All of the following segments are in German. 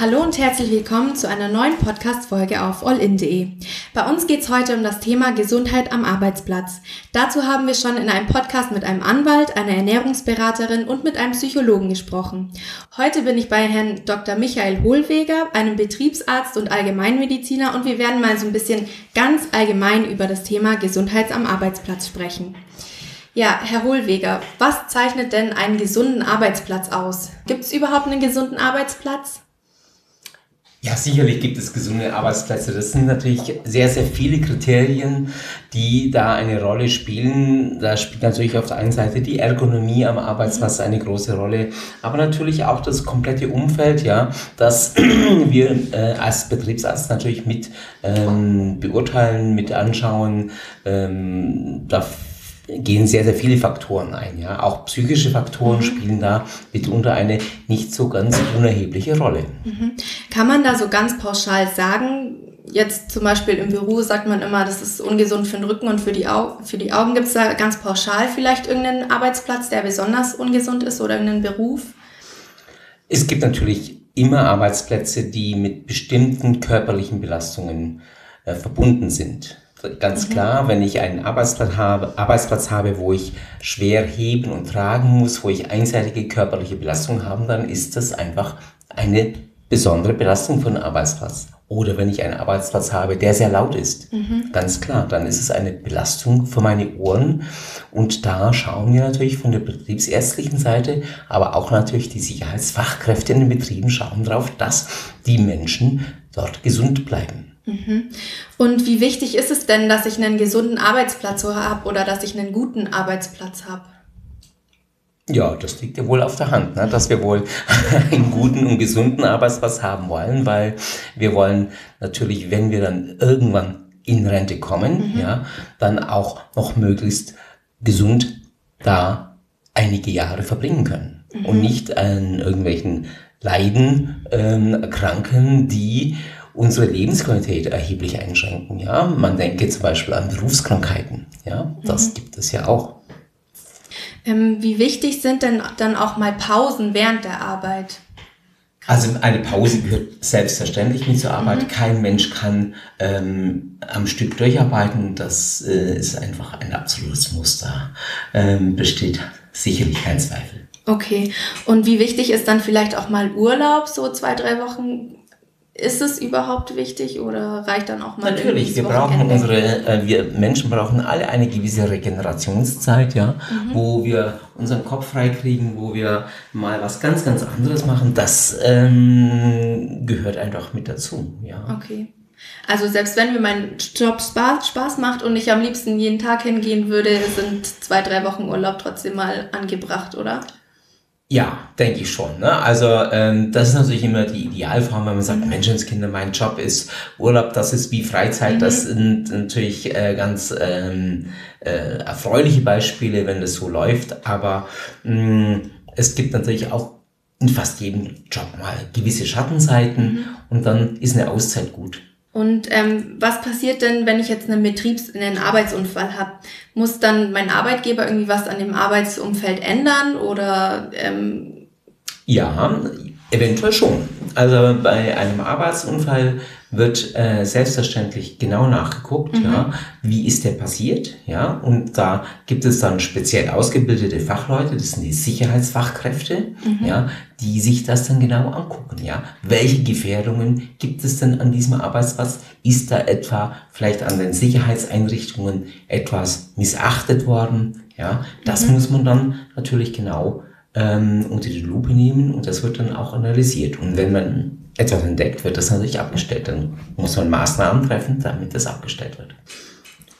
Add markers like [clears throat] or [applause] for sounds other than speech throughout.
Hallo und herzlich willkommen zu einer neuen Podcast-Folge auf allin.de. Bei uns geht es heute um das Thema Gesundheit am Arbeitsplatz. Dazu haben wir schon in einem Podcast mit einem Anwalt, einer Ernährungsberaterin und mit einem Psychologen gesprochen. Heute bin ich bei Herrn Dr. Michael Hohlweger, einem Betriebsarzt und Allgemeinmediziner und wir werden mal so ein bisschen ganz allgemein über das Thema Gesundheit am Arbeitsplatz sprechen. Ja, Herr Hohlweger, was zeichnet denn einen gesunden Arbeitsplatz aus? Gibt es überhaupt einen gesunden Arbeitsplatz? Ja, sicherlich gibt es gesunde Arbeitsplätze. Das sind natürlich sehr, sehr viele Kriterien, die da eine Rolle spielen. Da spielt natürlich auf der einen Seite die Ergonomie am Arbeitsplatz eine große Rolle, aber natürlich auch das komplette Umfeld, ja, das [clears throat] wir äh, als Betriebsarzt natürlich mit ähm, beurteilen, mit anschauen. Ähm, gehen sehr, sehr viele Faktoren ein. Ja? Auch psychische Faktoren mhm. spielen da mitunter eine nicht so ganz unerhebliche Rolle. Mhm. Kann man da so ganz pauschal sagen, jetzt zum Beispiel im Büro sagt man immer, das ist ungesund für den Rücken und für die, Au für die Augen. Gibt es da ganz pauschal vielleicht irgendeinen Arbeitsplatz, der besonders ungesund ist oder irgendeinen Beruf? Es gibt natürlich immer Arbeitsplätze, die mit bestimmten körperlichen Belastungen äh, verbunden sind. Ganz mhm. klar, wenn ich einen Arbeitsplatz habe, Arbeitsplatz habe, wo ich schwer heben und tragen muss, wo ich einseitige körperliche Belastung habe, dann ist das einfach eine besondere Belastung für den Arbeitsplatz. Oder wenn ich einen Arbeitsplatz habe, der sehr laut ist, mhm. ganz klar, dann ist es eine Belastung für meine Ohren. Und da schauen wir natürlich von der betriebsärztlichen Seite, aber auch natürlich die Sicherheitsfachkräfte in den Betrieben schauen darauf, dass die Menschen dort gesund bleiben. Mhm. Und wie wichtig ist es denn, dass ich einen gesunden Arbeitsplatz habe oder dass ich einen guten Arbeitsplatz habe? Ja, das liegt ja wohl auf der Hand, ne? dass wir wohl [laughs] einen guten und gesunden Arbeitsplatz haben wollen, weil wir wollen natürlich, wenn wir dann irgendwann in Rente kommen, mhm. ja, dann auch noch möglichst gesund da einige Jahre verbringen können mhm. und nicht an irgendwelchen Leiden ähm, erkranken, die unsere Lebensqualität erheblich einschränken. Ja, man denke zum Beispiel an Berufskrankheiten. Ja, das mhm. gibt es ja auch. Ähm, wie wichtig sind denn dann auch mal Pausen während der Arbeit? Also eine Pause gehört selbstverständlich mit zur Arbeit. Mhm. Kein Mensch kann ähm, am Stück durcharbeiten. Das äh, ist einfach ein absolutes Muster. Ähm, besteht sicherlich kein Zweifel. Okay. Und wie wichtig ist dann vielleicht auch mal Urlaub, so zwei, drei Wochen ist es überhaupt wichtig oder reicht dann auch mal Natürlich, wir brauchen unsere, äh, wir Menschen brauchen alle eine gewisse Regenerationszeit, ja, mhm. wo wir unseren Kopf freikriegen, wo wir mal was ganz, ganz anderes machen. Das ähm, gehört einfach mit dazu, ja. Okay. Also selbst wenn mir mein Job Spaß, Spaß macht und ich am liebsten jeden Tag hingehen würde, sind zwei, drei Wochen Urlaub trotzdem mal angebracht, oder? Ja, denke ich schon. Ne? Also ähm, das ist natürlich immer die Idealform, wenn man sagt, mhm. Menschenskinder, mein Job ist Urlaub, das ist wie Freizeit. Mhm. Das sind natürlich äh, ganz ähm, äh, erfreuliche Beispiele, wenn das so läuft. Aber mh, es gibt natürlich auch in fast jedem Job mal gewisse Schattenseiten mhm. und dann ist eine Auszeit gut. Und ähm, was passiert denn, wenn ich jetzt einen Betriebs-, einen Arbeitsunfall habe? Muss dann mein Arbeitgeber irgendwie was an dem Arbeitsumfeld ändern oder? Ähm ja, eventuell schon. Also bei einem Arbeitsunfall wird äh, selbstverständlich genau nachgeguckt, mhm. ja, wie ist der passiert, ja, und da gibt es dann speziell ausgebildete Fachleute, das sind die Sicherheitsfachkräfte, mhm. ja, die sich das dann genau angucken, ja. Welche Gefährdungen gibt es denn an diesem Arbeitsplatz? Ist da etwa vielleicht an den Sicherheitseinrichtungen etwas missachtet worden, ja? Das mhm. muss man dann natürlich genau ähm, unter die Lupe nehmen und das wird dann auch analysiert. Und wenn man etwas entdeckt, wird das natürlich abgestellt. Dann muss man Maßnahmen treffen, damit das abgestellt wird.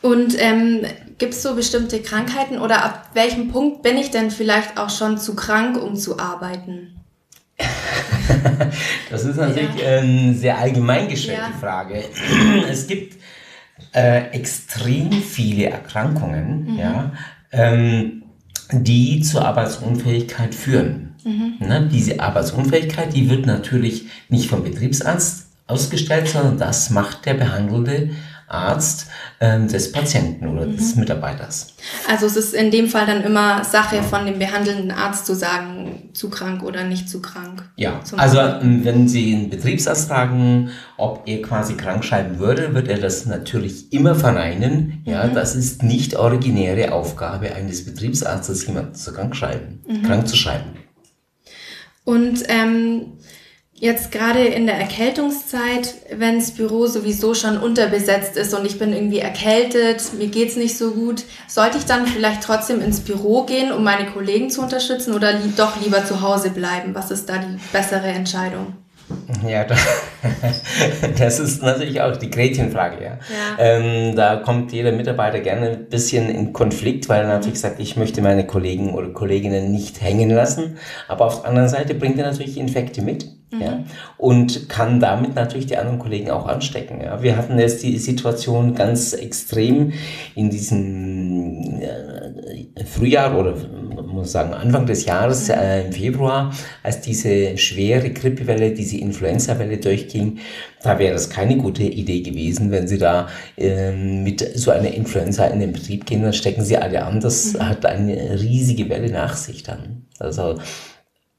Und ähm, gibt es so bestimmte Krankheiten oder ab welchem Punkt bin ich denn vielleicht auch schon zu krank, um zu arbeiten? [laughs] das ist natürlich ja. eine sehr allgemein gestellte ja. Frage. [clears throat] Es gibt äh, extrem viele Erkrankungen, mhm. ja, ähm, die zur Arbeitsunfähigkeit führen. Mhm. Ne, diese Arbeitsunfähigkeit, die wird natürlich nicht vom Betriebsarzt ausgestellt, sondern das macht der behandelte Arzt ähm, des Patienten oder mhm. des Mitarbeiters. Also es ist in dem Fall dann immer Sache von dem behandelnden Arzt zu sagen, zu krank oder nicht zu krank. Ja, also Arbeiten. wenn Sie einen Betriebsarzt fragen, ob er quasi krank schreiben würde, wird er das natürlich immer verneinen. Ja, mhm. das ist nicht originäre Aufgabe eines Betriebsarztes, jemanden zu krank schreiben, mhm. krank zu schreiben. Und ähm, Jetzt gerade in der Erkältungszeit, wenn das Büro sowieso schon unterbesetzt ist und ich bin irgendwie erkältet, mir geht's nicht so gut, sollte ich dann vielleicht trotzdem ins Büro gehen, um meine Kollegen zu unterstützen oder li doch lieber zu Hause bleiben? Was ist da die bessere Entscheidung? Ja, [laughs] das ist natürlich auch die Gretchenfrage. Ja. ja. Ähm, da kommt jeder Mitarbeiter gerne ein bisschen in Konflikt, weil er natürlich sagt, ich möchte meine Kollegen oder Kolleginnen nicht hängen lassen. Aber auf der anderen Seite bringt er natürlich Infekte mit. Mhm. Ja, und kann damit natürlich die anderen Kollegen auch anstecken. Ja. Wir hatten jetzt die Situation ganz extrem in diesem äh, Frühjahr oder muss sagen Anfang des Jahres, mhm. äh, im Februar, als diese schwere Grippewelle, diese Influenza-Welle durchging. Da wäre es keine gute Idee gewesen, wenn Sie da äh, mit so einer Influenza in den Betrieb gehen, dann stecken Sie alle an. Das mhm. hat eine riesige Welle nach sich dann. Also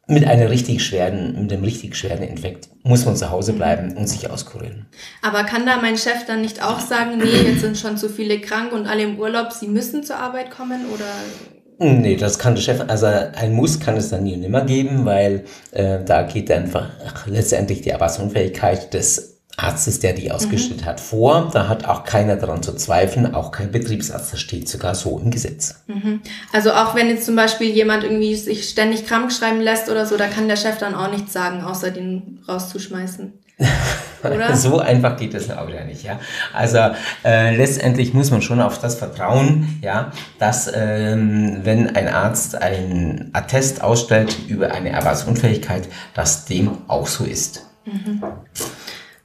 mit einer richtig schweren, mit einem richtig schweren Infekt muss man zu Hause bleiben und sich auskurieren. Aber kann da mein Chef dann nicht auch sagen, nee, jetzt sind schon zu viele krank und alle im Urlaub, sie müssen zur Arbeit kommen oder? Nee, das kann der Chef, also ein Muss kann es dann nie und nimmer geben, weil äh, da geht einfach letztendlich die Arbeitsunfähigkeit des Arztes, der die ausgestellt mhm. hat, vor. Da hat auch keiner daran zu zweifeln, auch kein Betriebsarzt. Das steht sogar so im Gesetz. Mhm. Also auch wenn jetzt zum Beispiel jemand irgendwie sich ständig krank schreiben lässt oder so, da kann der Chef dann auch nichts sagen, außer den rauszuschmeißen. Oder? [laughs] so einfach geht es auch wieder nicht, ja. Also äh, letztendlich muss man schon auf das vertrauen, ja, dass ähm, wenn ein Arzt ein Attest ausstellt über eine Arbeitsunfähigkeit, dass dem auch so ist. Mhm.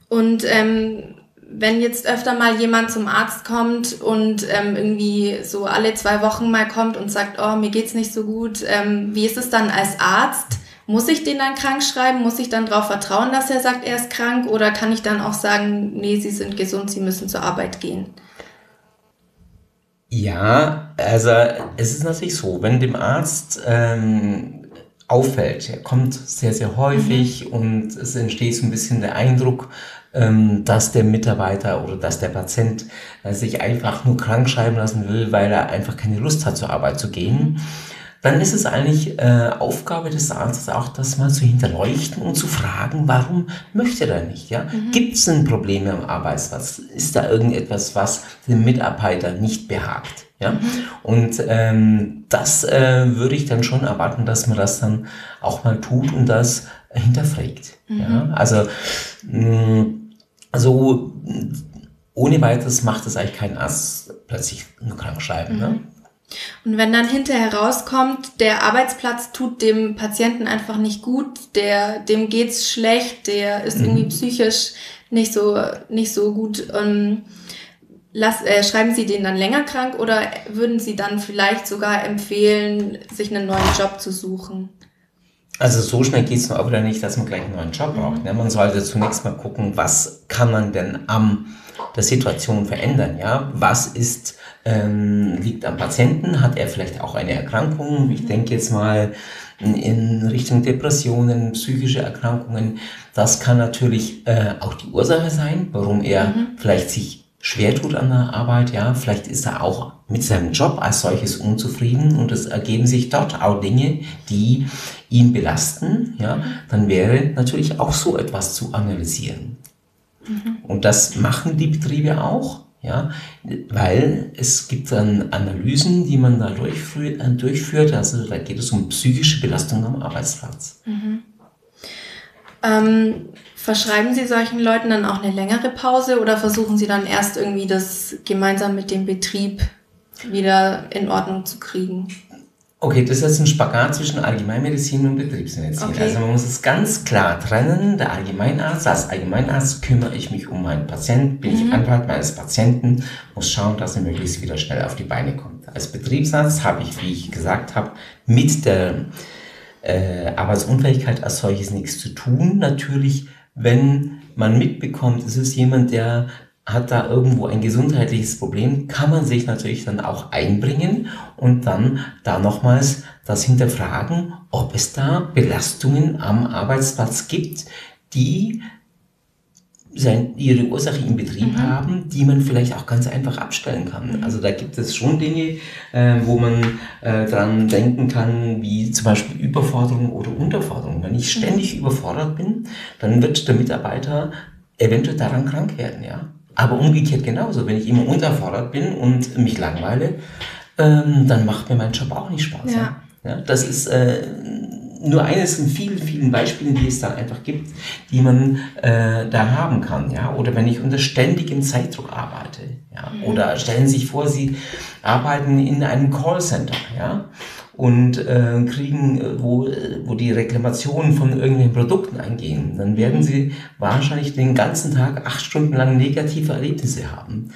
Und ähm, wenn jetzt öfter mal jemand zum Arzt kommt und ähm, irgendwie so alle zwei Wochen mal kommt und sagt, oh, mir geht's nicht so gut, ähm, wie ist es dann als Arzt? Muss ich den dann krank schreiben? Muss ich dann darauf vertrauen, dass er sagt, er ist krank? Oder kann ich dann auch sagen, nee, Sie sind gesund, Sie müssen zur Arbeit gehen? Ja, also es ist natürlich so, wenn dem Arzt ähm, auffällt. Er kommt sehr, sehr häufig mhm. und es entsteht so ein bisschen der Eindruck, ähm, dass der Mitarbeiter oder dass der Patient äh, sich einfach nur krank schreiben lassen will, weil er einfach keine Lust hat, zur Arbeit zu gehen. Dann ist es eigentlich äh, Aufgabe des Arztes auch, das mal zu hinterleuchten und zu fragen, warum möchte er nicht? Ja? Mhm. Gibt es denn Probleme am Arbeitsplatz? Ist da irgendetwas, was dem Mitarbeiter nicht behagt? Ja? Mhm. Und ähm, das äh, würde ich dann schon erwarten, dass man das dann auch mal tut und das hinterfragt. Mhm. Ja? Also, mh, also ohne weiteres macht es eigentlich keinen Arzt plötzlich nur krank schreiben. Ne? Mhm. Und wenn dann hinterher rauskommt, der Arbeitsplatz tut dem Patienten einfach nicht gut, der, dem geht's schlecht, der ist mhm. irgendwie psychisch nicht so, nicht so gut, ähm, Lass, äh, schreiben Sie den dann länger krank oder würden Sie dann vielleicht sogar empfehlen, sich einen neuen Job zu suchen? Also so schnell geht es auch wieder nicht, dass man gleich einen neuen Job braucht. Ne? Man sollte zunächst mal gucken, was kann man denn am der Situation verändern. Ja, was ist ähm, liegt am Patienten? Hat er vielleicht auch eine Erkrankung? Ich denke jetzt mal in Richtung Depressionen, psychische Erkrankungen. Das kann natürlich äh, auch die Ursache sein, warum er mhm. vielleicht sich schwer tut an der Arbeit, ja, vielleicht ist er auch mit seinem Job als solches unzufrieden und es ergeben sich dort auch Dinge, die ihn belasten, ja, dann wäre natürlich auch so etwas zu analysieren. Mhm. Und das machen die Betriebe auch, ja, weil es gibt dann Analysen, die man da durchführt, äh, durchführt also da geht es um psychische Belastung am Arbeitsplatz. Mhm. Ähm Verschreiben Sie solchen Leuten dann auch eine längere Pause oder versuchen Sie dann erst irgendwie das gemeinsam mit dem Betrieb wieder in Ordnung zu kriegen? Okay, das ist jetzt ein Spagat zwischen Allgemeinmedizin und Betriebsmedizin. Okay. Also man muss es ganz klar trennen. Der Allgemeinarzt, als Allgemeinarzt kümmere ich mich um meinen Patienten, bin mhm. ich Anwalt meines Patienten, muss schauen, dass er möglichst wieder schnell auf die Beine kommt. Als Betriebsarzt habe ich, wie ich gesagt habe, mit der äh, Arbeitsunfähigkeit als solches nichts zu tun. Natürlich wenn man mitbekommt, es ist jemand, der hat da irgendwo ein gesundheitliches Problem, kann man sich natürlich dann auch einbringen und dann da nochmals das hinterfragen, ob es da Belastungen am Arbeitsplatz gibt, die ihre Ursache im Betrieb mhm. haben, die man vielleicht auch ganz einfach abstellen kann. Mhm. Also da gibt es schon Dinge, äh, wo man äh, dran denken kann, wie zum Beispiel Überforderung oder Unterforderung. Wenn ich ständig mhm. überfordert bin, dann wird der Mitarbeiter eventuell daran krank werden, ja. Aber umgekehrt genauso. Wenn ich immer unterfordert bin und mich langweile, ähm, dann macht mir mein Job auch nicht Spaß. Ja. ja? Das ist äh, nur eines von vielen, vielen Beispielen, die es da einfach gibt, die man äh, da haben kann. Ja? Oder wenn ich unter ständigem Zeitdruck arbeite. Ja? Mhm. Oder stellen Sie sich vor, Sie arbeiten in einem Callcenter. Ja? Und äh, kriegen, äh, wo, wo die Reklamationen von irgendwelchen Produkten eingehen, dann werden sie wahrscheinlich den ganzen Tag acht Stunden lang negative Erlebnisse haben.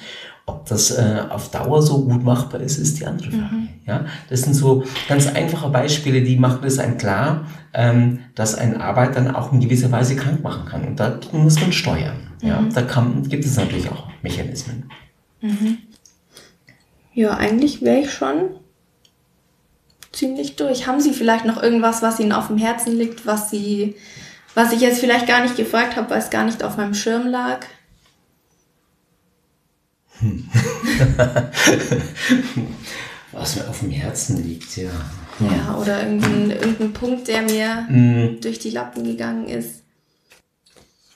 Ob das äh, auf Dauer so gut machbar ist, ist die andere Frage. Mhm. Ja, das sind so ganz einfache Beispiele, die machen es einem klar, ähm, dass ein Arbeit dann auch in gewisser Weise krank machen kann. Und da muss man steuern. Mhm. Ja, da kann, gibt es natürlich auch Mechanismen. Mhm. Ja, eigentlich wäre ich schon ziemlich durch. Haben Sie vielleicht noch irgendwas, was Ihnen auf dem Herzen liegt, was Sie, was ich jetzt vielleicht gar nicht gefragt habe, weil es gar nicht auf meinem Schirm lag? Hm. [laughs] was mir auf dem Herzen liegt, ja. Ja, oder irgendein, irgendein Punkt, der mir mm. durch die Lappen gegangen ist.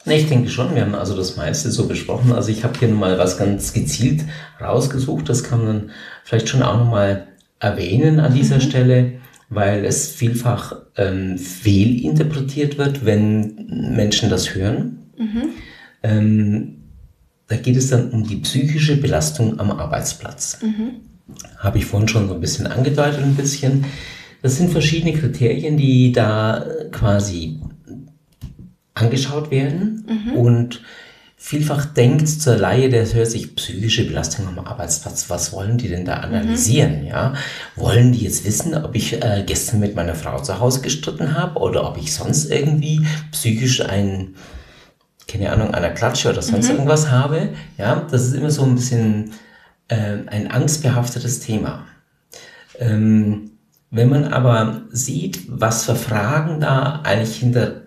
Ne, ich denke schon, wir haben also das meiste so besprochen. Also ich habe hier mal was ganz gezielt rausgesucht. Das kann man vielleicht schon auch nochmal erwähnen an dieser mhm. Stelle, weil es vielfach ähm, fehlinterpretiert wird, wenn Menschen das hören. Mhm. Ähm, da geht es dann um die psychische Belastung am Arbeitsplatz. Mhm. Habe ich vorhin schon so ein bisschen angedeutet, ein bisschen. Das sind verschiedene Kriterien, die da quasi angeschaut werden mhm. und vielfach denkt zur Laie, der hört sich psychische Belastung am Arbeitsplatz. Was wollen die denn da analysieren? Mhm. Ja, wollen die jetzt wissen, ob ich äh, gestern mit meiner Frau zu Hause gestritten habe oder ob ich sonst irgendwie psychisch ein keine Ahnung, einer Klatsche oder sonst mhm. irgendwas habe? Ja, das ist immer so ein bisschen äh, ein angstbehaftetes Thema. Ähm, wenn man aber sieht, was für Fragen da eigentlich hinter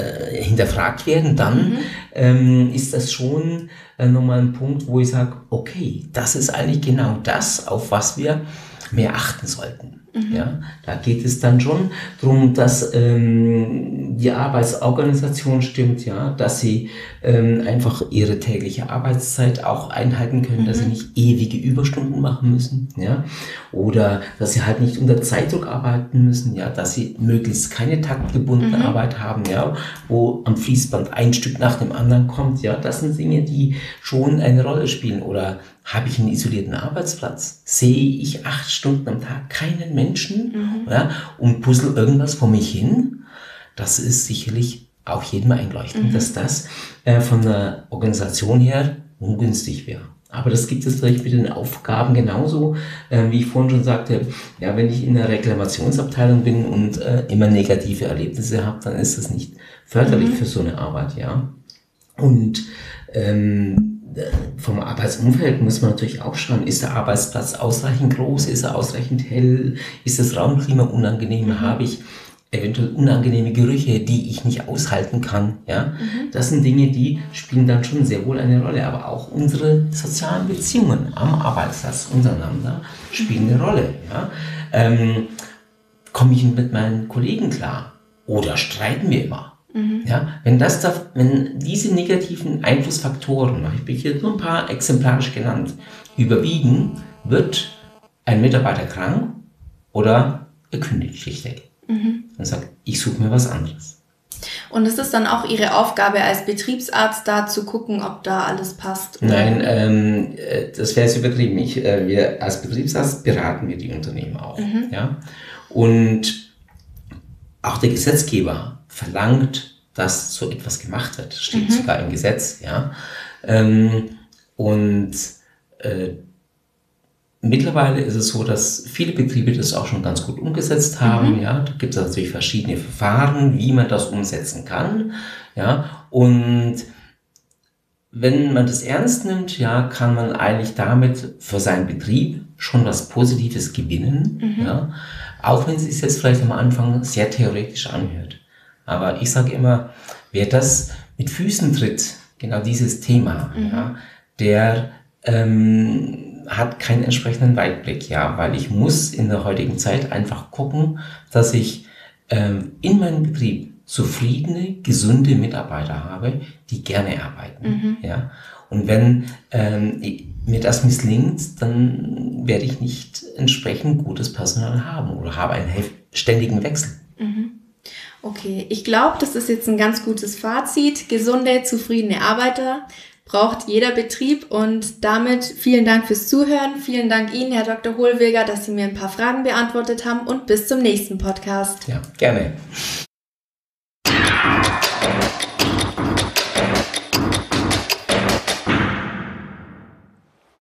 äh, hinterfragt werden, dann mhm. ähm, ist das schon äh, nochmal ein Punkt, wo ich sage, okay, das ist eigentlich genau das, auf was wir mehr achten sollten. Mhm. Ja, da geht es dann schon darum, dass ähm, die Arbeitsorganisation stimmt, ja, dass sie ähm, einfach ihre tägliche Arbeitszeit auch einhalten können, mhm. dass sie mhm. nicht ewige Überstunden machen müssen, ja, oder dass sie halt nicht unter Zeitdruck arbeiten müssen, ja, dass sie möglichst keine taktgebundene mhm. Arbeit haben, ja, wo am Fließband ein Stück nach dem anderen kommt, ja, das sind Dinge, die schon eine Rolle spielen oder habe ich einen isolierten Arbeitsplatz? Sehe ich acht Stunden am Tag keinen Menschen mhm. ja, und puzzle irgendwas vor mich hin? Das ist sicherlich auch jedem einleuchtend, mhm. dass das äh, von der Organisation her ungünstig wäre. Aber das gibt es vielleicht mit den Aufgaben genauso, äh, wie ich vorhin schon sagte. Ja, wenn ich in der Reklamationsabteilung bin und äh, immer negative Erlebnisse habe, dann ist das nicht förderlich mhm. für so eine Arbeit, ja. Und ähm, vom Arbeitsumfeld muss man natürlich auch schauen, ist der Arbeitsplatz ausreichend groß, ist er ausreichend hell, ist das Raumklima unangenehm, mhm. habe ich eventuell unangenehme Gerüche, die ich nicht aushalten kann. Ja? Mhm. Das sind Dinge, die spielen dann schon sehr wohl eine Rolle, aber auch unsere sozialen Beziehungen am Arbeitsplatz untereinander spielen eine Rolle. Ja? Ähm, Komme ich mit meinen Kollegen klar? Oder streiten wir immer? Mhm. Ja, wenn das da, wenn diese negativen Einflussfaktoren, ich habe hier nur ein paar exemplarisch genannt, überwiegen, wird ein Mitarbeiter krank oder er kündigt schlichtweg. Mhm. Und sagt, ich suche mir was anderes. Und ist es dann auch Ihre Aufgabe als Betriebsarzt da zu gucken, ob da alles passt? Oder? Nein, ähm, äh, das wäre jetzt übertrieben. Ich, äh, wir als Betriebsarzt beraten wir die Unternehmen auch. Mhm. Ja? Und auch der Gesetzgeber verlangt, dass so etwas gemacht wird. Steht mhm. sogar im Gesetz, ja. Ähm, und äh, mittlerweile ist es so, dass viele Betriebe das auch schon ganz gut umgesetzt haben, mhm. ja. Da gibt es natürlich verschiedene Verfahren, wie man das umsetzen kann, ja. Und wenn man das ernst nimmt, ja, kann man eigentlich damit für seinen Betrieb schon was Positives gewinnen, mhm. ja, auch wenn es sich jetzt vielleicht am Anfang sehr theoretisch anhört. Aber ich sage immer, wer das mit Füßen tritt, genau dieses Thema, mhm. ja, der ähm, hat keinen entsprechenden Weitblick, ja, weil ich muss in der heutigen Zeit einfach gucken, dass ich ähm, in meinem Betrieb zufriedene, gesunde Mitarbeiter habe, die gerne arbeiten. Mhm. Ja? Und wenn ähm, mir das misslingt, dann werde ich nicht entsprechend gutes Personal haben oder habe einen ständigen Wechsel. Okay, ich glaube, das ist jetzt ein ganz gutes Fazit. Gesunde, zufriedene Arbeiter braucht jeder Betrieb und damit vielen Dank fürs Zuhören. Vielen Dank Ihnen, Herr Dr. Hohlweger, dass Sie mir ein paar Fragen beantwortet haben und bis zum nächsten Podcast. Ja, gerne.